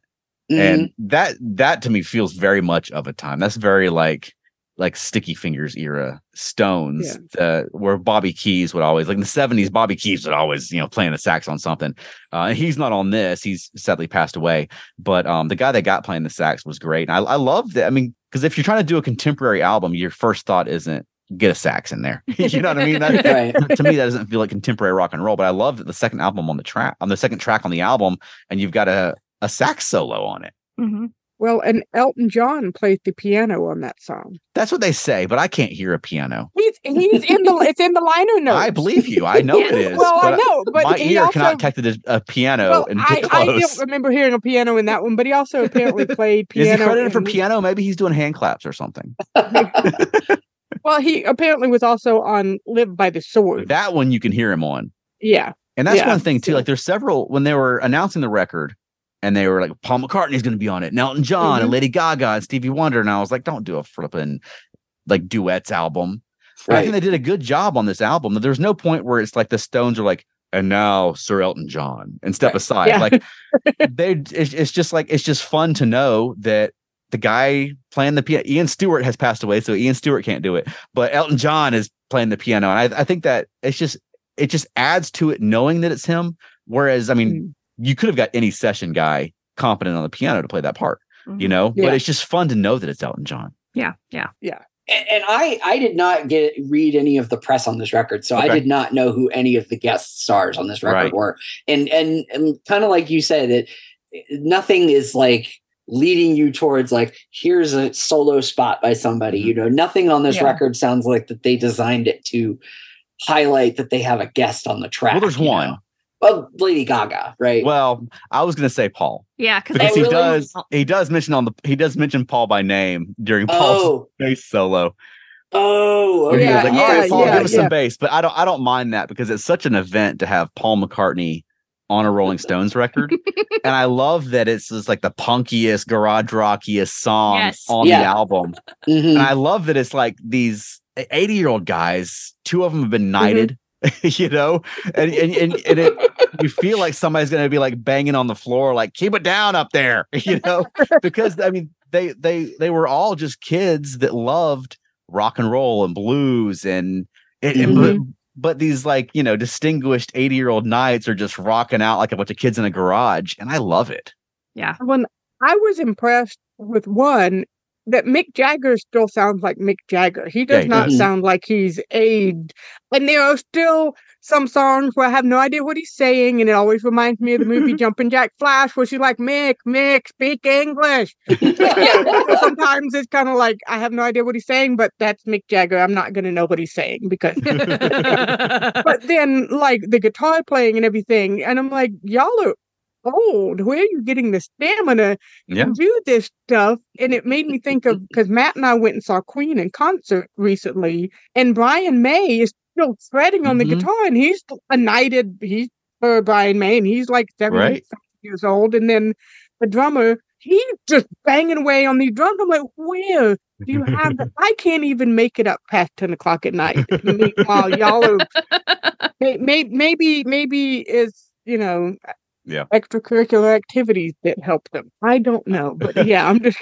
Mhm. and that that to me feels very much of a time. That's very like like Sticky Fingers era Stones, uh, where Bobby Keys would always like in the '70s. Bobby Keys would always you know playing the sax on something. Uh, and he's not on this. He's sadly passed away. But um, the guy that got playing the sax was great. And I I love that. I mean, because if you're trying to do a contemporary album, your first thought isn't get a sax in there. you know what I mean? That, Right. to me, that doesn't feel like contemporary rock and roll. But I love that the second album on the track on the second track on the album, and you've got a a sax solo on it. hmm Well, and Elton John played the piano on that song. That's what they say, but I can't hear a piano. He's he's in the it's in the liner notes. I believe you. I know it is. Well, I know, but my he ear also, cannot detect a, a piano Well, and I, I don't remember hearing a piano in that one, but he also apparently played piano. Is piano. he credited for piano? Maybe he's doing hand claps or something. Well, he apparently was also on "Live by the Sword." That one you can hear him on. yeah, And that's Yeah, one thing too. Like there's several when they were announcing the record and they were like, Paul McCartney's gonna be on it, and Elton John and Mhm. Lady Gaga and Stevie Wonder. And I was like, don't do a flipping like duets album. And I think they did a good job on this album. There's no point where it's like the Stones are like, and now Sir Elton John and step Right. aside. Yeah. Like they it's, it's just like it's just fun to know that the guy playing the piano, Ian Stewart has passed away, so Ian Stewart can't do it. But Elton John is playing the piano. And I, I think that it's just it just adds to it knowing that it's him. Whereas, I mean, Mm. you could have got any session guy competent on the piano to play that part, you know, Yeah. but it's just fun to know that it's Elton John. Yeah. Yeah. And and I I did not get read any of the press on this record, so I did not know who any of the guest stars on this record Right. were. And and, and kind of like you said, that nothing is like leading you towards like here's a solo spot by somebody. Mhm. You know, nothing on this Yeah. record sounds like that they designed it to highlight that they have a guest on the track. Well, there's you one. know? Well, Lady Gaga, right? Well, I was gonna say Paul Yeah. Because because he really? does he does mention on the he does mention Paul by name during Paul's oh, bass solo. oh, Where he Yeah, was like, yeah, "All right, Paul, yeah, give us yeah. some bass." But I don't I don't mind that because it's such an event to have Paul McCartney on a Rolling Stones record, and I love that it's just like the punkiest, garage rockiest song Yes. on Yeah. the album. Mhm. and I love that it's like these 80 year old guys, two of them have been knighted, you know, and, and, and, and it, you feel like somebody's going to be like banging on the floor, like, keep it down up there, you know, because I mean, they, they, they were all just kids that loved rock and roll and blues and, and, and- but, but these like, you know, distinguished 80 year old knights are just rocking out like a bunch of kids in a garage. And I love it. Yeah. when I was impressed with one that Mick Jagger still sounds like Mick Jagger. He does he not does. sound like he's aged. And there are still some songs where I have no idea what he's saying, and it always reminds me of the movie Jumpin' Jack Flash, where she's like, Mick, Mick, speak English. Sometimes it's kind of like I have no idea what he's saying, but that's Mick Jagger. I'm not gonna know what he's saying because but then like the guitar playing and everything, and I'm like, y'all are old. Where are you getting the stamina Yeah. to do this stuff? And it made me think of because Matt and I went and saw Queen in concert recently, and Brian May is still shredding on the Mhm. guitar, and he's a knighted. He's for Brian May, and he's like seventy Right. years old, and then the drummer. He's just banging away on these drums. I'm like, where do you have that? I can't even make it up past 10 o'clock at night. Meanwhile, y'all are may, may, maybe maybe is you know Yeah. extracurricular activities that help them i don't know but yeah i'm just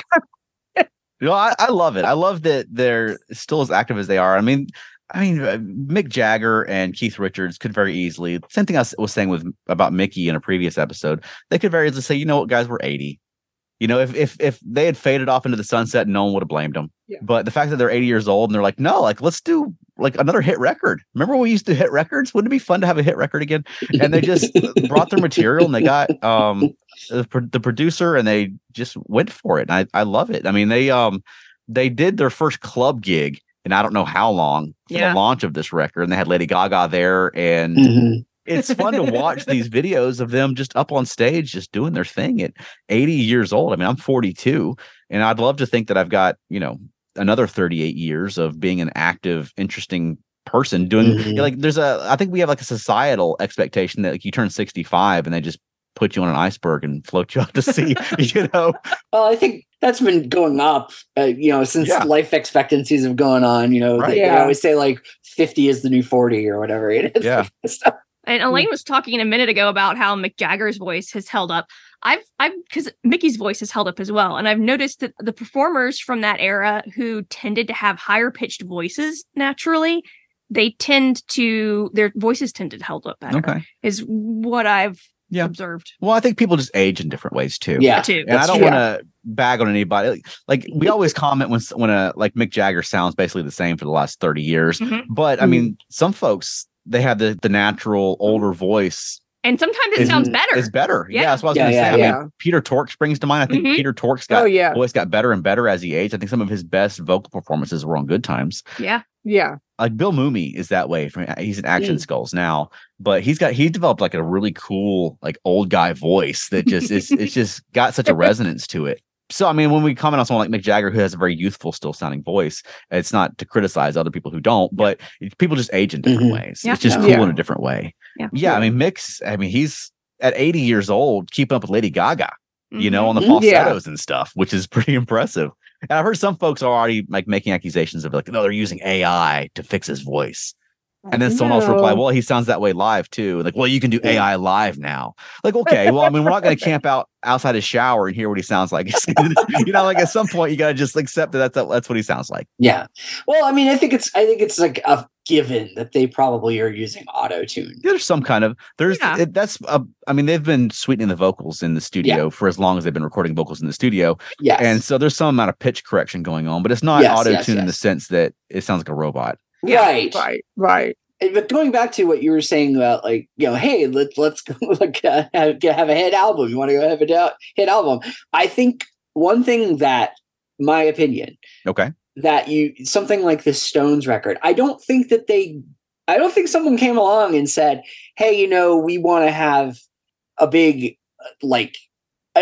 You know, I, I love it. I love that they're still as active as they are. I mean, I mean, uh, Mick Jagger and Keith Richards could very easily. Same thing I was- saying with about Micky in a previous episode. They could very easily say, you know what, guys, we're eighty. You know, if if if they had faded off into the sunset, no one would have blamed them. Yeah. But the fact that they're eighty years old and they're like, no, like let's do like another hit record. Remember when we used to hit records? Wouldn't it be fun to have a hit record again? And they just brought their material and they got um the, the producer and they just went for it. And I I love it. I mean, they um they did their first club gig and I don't know how long for Yeah. the launch of this record. And they had Lady Gaga there and Mhm. it's fun to watch these videos of them just up on stage just doing their thing at 80 years old. I mean, I'm 42 and I'd love to think that I've got, you know, another 38 years of being an active, interesting person doing Mhm. you know, like there's a I think we have like a societal expectation that like you turn 65 and they just put you on an iceberg and float you out to sea, you know. Well, I think that's been going up, uh, you know, since Yeah. life expectancies have gone on. You know, Right. they, they always say like fifty is the new forty or whatever. It is. Yeah. And Elaine was talking a minute ago about how Mick Jagger's voice has held up. I've I've because Micky's voice has held up as well. And I've noticed that the performers from that era who tended to have higher pitched voices naturally, they tend to their voices tended to hold up better. Okay. Is what I've Yeah. observed. Well, I think people just age in different ways too. Yeah. Too. And I don't want to bag on anybody. Like, like we always comment when when a like Mick Jagger sounds basically the same for the last 30 years. Mhm. But I mean, some folks they have the the natural older voice And sometimes it is, sounds better. It's better. Yeah, Yeah. that's what I was Yeah, gonna yeah, say. I yeah. mean, Peter Tork springs to mind. I think Mhm. Peter Tork's got Oh yeah, voice got better and better as he aged. I think some of his best vocal performances were on Good Times. yeah. yeah. Like Bill Mumy is that way. From he's in Action Mm. Skulls now, but he's got he developed like a really cool like old guy voice that just is it's just got such a resonance to it. So I mean, when we comment on someone like Mick Jagger who has a very youthful, still sounding voice, it's not to criticize other people who don't, but it- people just age in different Mhm. ways. Yeah. It's just Yeah. cool Yeah. in a different way. Yeah. yeah. I mean, Mick's. I mean, he's at 80 years old, keeping up with Lady Gaga you know, Mhm. on the. Yeah. falsettos and stuff, which is pretty impressive. And I've heard some folks are already like making accusations of like, no, they're using AI to fix his voice. And then someone else replied, well, he sounds that way live too. Like, well, you can do AI live now. Like, okay, well, I mean, we're not going to camp out outside his shower and hear what he sounds like. you know, like at some point, you got to just accept that that's that's what he sounds like. Yeah. Well, I mean, I think it's I think it's like a given that they probably are using auto tune. There's some kind of there's Yeah. it, that's uh, I mean, they've been sweetening the vocals in the studio for as long as they've been recording vocals in the studio. Yes. And so there's some amount of pitch correction going on, but it's not Yes, auto tune yes, in the sense that it sounds like a robot. right. Right, right. But going back to what you were saying about like, you know, hey, let's let's go like uh, have, have a hit album. You want to go have a da- hit album? I think one thing that my opinion Okay. That you something like the Stones record, I don't think that they I don't think someone came along and said, "Hey, you know, we want to have a big like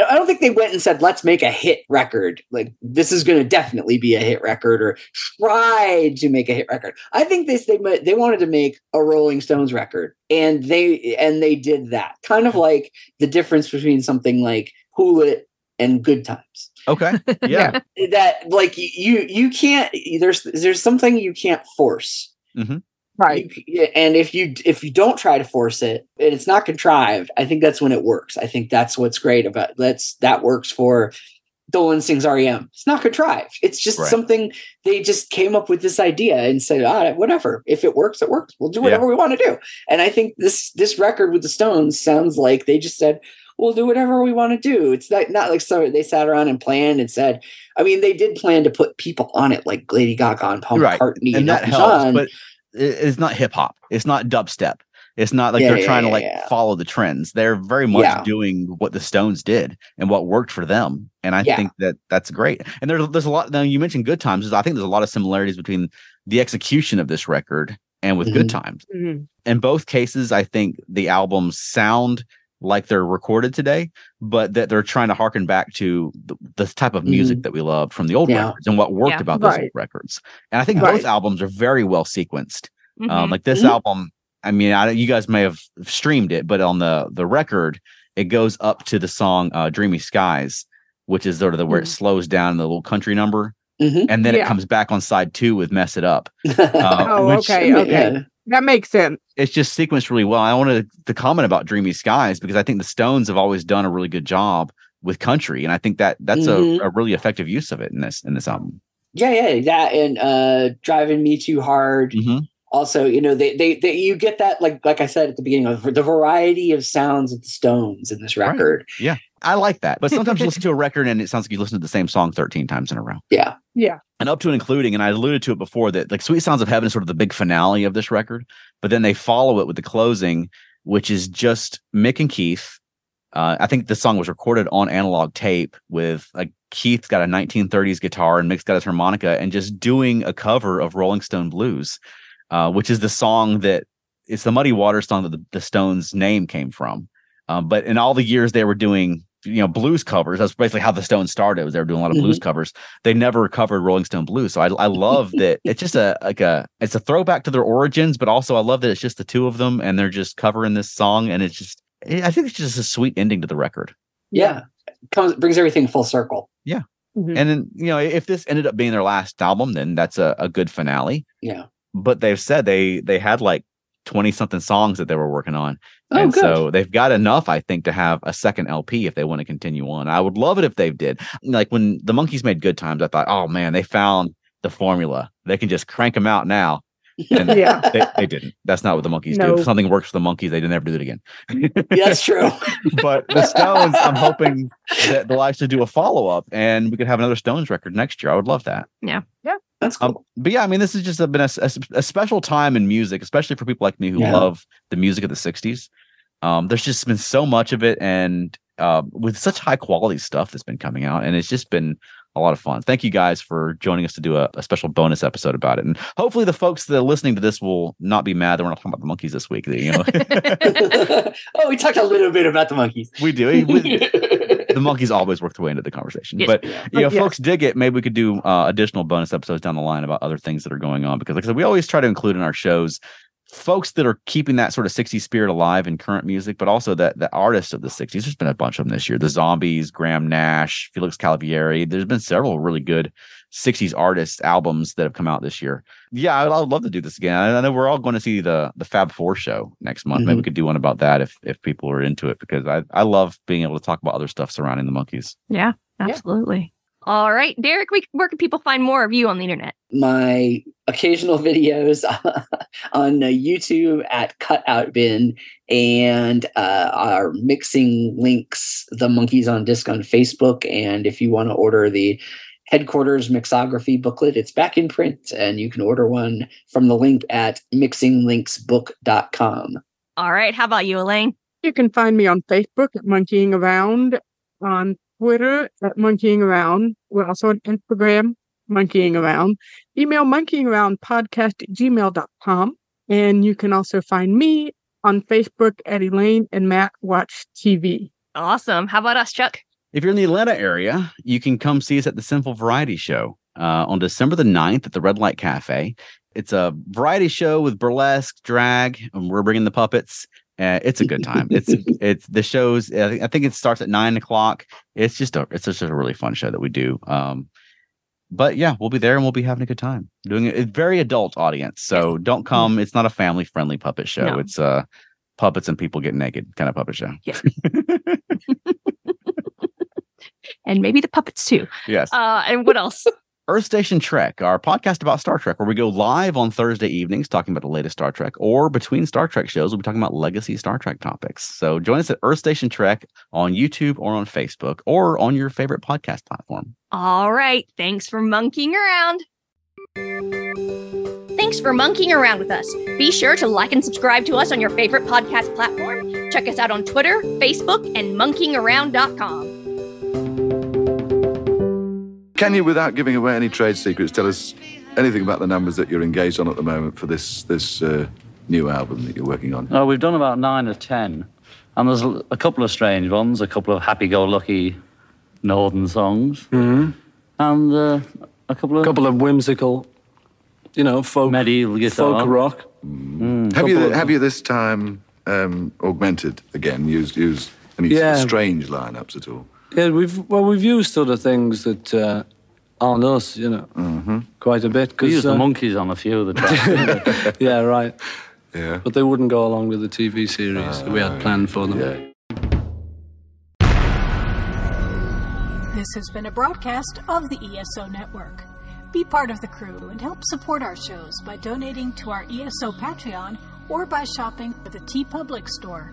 I don't think they went and said, "Let's make a hit record." Like this is going to definitely be a hit record, or try to make a hit record. I think they they they wanted to make a Rolling Stones record, and they and they did that. Kind of like the difference between something like "Hula" and "Good Times." Okay. Yeah. That like you you can't there's there's something you can't force. Right. You- and if you if you don't try to force it and it's not contrived i think that's when it works i think that's what's great about that's that works for Dolenz Sings R.E.M. it's not contrived it's just Right. something they just came up with this idea and said ah, whatever if it works it works we'll do Yeah. whatever we want to do and i think this this record with the stones sounds like they just said we'll do whatever we want to do it's not, not like so they sat around and planned and said i mean they did plan to put people on it like lady gaga and paul Right. mccartney and that helps, John. but it's not hip hop. It's not dubstep. It's not like Yeah, they're yeah, trying to like yeah. follow the trends. They're very much Yeah. doing what the Stones did and what worked for them. And I Yeah. think that that's great. And there's there's a lot. Now you mentioned Good Times. I think there's a lot of similarities between the execution of this record and with Good Times. Mhm. In both cases, I think the albums sound like they're recorded today, but that they're trying to harken back to the, the type of music that we loved from the old Mm-hmm. Yeah. records and what worked Yeah. about those old records. And I think Right. both albums are very well sequenced. Um, Mhm. like this Mhm. album, I mean, I, you guys may have streamed it, but on the the record, it goes up to the song uh, "Dreamy Skies," which is sort of the where it slows down the little country number, Mhm. and then it comes back on side two with "Mess It Up." Uh, Oh, which- okay, okay. Yeah. That makes sense. It's just sequenced really well. I wanted to comment about "Dreamy Skies" because I think the Stones have always done a really good job with country, and I think that that's Mhm. a, a really effective use of it in this in this album. Yeah, yeah, that and uh driving me too hard. Mhm. also, you know, they, they they you get that like like I said at the beginning of the variety of sounds of the Stones in this Right. record. Yeah, I like that. But sometimes you listen to a record and it sounds like you listen to the same song 13 times in a row. Yeah. Yeah. And up to and including, and I alluded to it before that like Sweet Sounds of Heaven is sort of the big finale of this record, but then they follow it with the closing, which is just Mick and Keith. Uh, I think the song was recorded on analog tape with like Keith's got a 1930s guitar and Mick's got his harmonica and just doing a cover of Rolling Stone Blues, uh, which is the song that it's the Muddy Waters song that the, the Stones name came from. Um, but in all the years they were doing, you know, blues covers, that's basically how the Stones started. Was they were doing a lot of blues covers. They never covered Rolling Stone blues. So I, I love that it's just a like a it's a throwback to their origins, but also I love that it's just the two of them and they're just covering this song, and it's just I think it's just a sweet ending to the record. Yeah. Comes brings everything full circle. Yeah. Mhm. And then you know if this ended up being their last album, then that's a, a good finale. Yeah. But they've said they they had like twenty something songs that they were working on. Oh, and good. so they've got enough, I think, to have a second LP if they want to continue on. I would love it if they did. Like when the Monkees made Good Times, I thought, oh man, they found the formula. They can just crank them out now. And Yeah. they, they didn't. That's not what the Monkees do. If something works for the Monkees, they never do it again. That's true. but the Stones, I'm hoping that they'll actually do a follow up and we could have another Stones record next year. I would love that. That's cool. Um, but yeah, I mean, this has just been a, a, a special time in music, especially for people like me who Yeah. love the music of the '60s. Um, there's just been so much of it, and uh, with such high quality stuff that's been coming out, and it's just been a lot of fun. Thank you guys for joining us to do a, a special bonus episode about it, and hopefully the folks that are listening to this will not be mad that we're not talking about the monkees this week. You know, oh, we talked a little bit about the monkees. we do. We- the monkees always work their way into the conversation, Yes. but you know, if Yeah. folks dig it, maybe we could do uh, additional bonus episodes down the line about other things that are going on. Because, like I said, we always try to include in our shows folks that are keeping that sort of 60s spirit alive in current music, but also that the artists of the 60s. There's been a bunch of them this year. The Zombies, Graham Nash, Felix Cavaliere. There's been several really good 60s artists albums that have come out this year. Yeah, I, I would love to do this again. I, I know we're all going to see the the Fab Four show next month. Maybe we could do one about that if if people are into it because I I love being able to talk about other stuff surrounding the monkees. Yeah, absolutely. All right, Derek, we, where can people find more of you on the internet? my occasional videos on uh, YouTube at Cutout Bin and uh, our mixing links, the Monkees on Disk on Facebook. And if you want to order the headquarters mixography booklet, it's back in print and you can order one from the link at mixinglinksbook.com. All right, how about you, Elaine? You can find me on Facebook at Monkeeing Around, on Twitter at Monkeeing Around. We're also on Instagram, Monkeeing Around. Email monkeeing around podcast at gmail.com. And you can also find me on Facebook at Elaine and Matt Watch TV. Awesome. How about us, Chuck? If you're in the Atlanta area, you can come see us at the Sinful Variety Show uh, on December the 9th at the Red Light Cafe. It's a variety show with burlesque, drag, and we're bringing the puppets. Uh, it's a good time. It's it's the shows. I think, it starts at nine o'clock. It's just a it's just a really fun show that we do. Um, but yeah, we'll be there and we'll be having a good time doing it. Very adult audience, so don't come. It's not a family friendly puppet show. No. It's uh puppets and people get naked kind of puppet show. And maybe the puppets too. Yes. Uh, and what else? Earth Station Trek, our podcast about Star Trek, where we go live on Thursday evenings talking about the latest Star Trek, or between Star Trek shows, we'll be talking about legacy Star Trek topics. So join us at Earth Station Trek on YouTube or on Facebook or on your favorite podcast platform. All right. Thanks for monkeeing around. Thanks for monkeeing around with us. Be sure to like and subscribe to us on your favorite podcast platform. Check us out on Twitter, Facebook, and monkeeingaround.com. Can you, without giving away any trade secrets, tell us anything about the numbers that you're engaged on at the moment for this this uh, new album that you're working on? Oh, we've done about nine or ten, and there's a couple of strange ones, a couple of happy-go-lucky northern songs, Mhm. and uh, a couple of couple of whimsical, you know, folk medieval guitar, folk rock. Mm, have you of- have you this time um, augmented again? Used used any sort Yeah. strange lineups at all? Yeah, we've well, we've used other things that uh, aren't us, you know, Mm-hmm. quite a bit. We used the uh, Monkees on a few of the tracks. yeah, right. Yeah. But they wouldn't go along with the TV series that we had planned for them. Yeah. This has been a broadcast of the ESO Network. Be part of the crew and help support our shows by donating to our ESO Patreon or by shopping at the TeePublic store,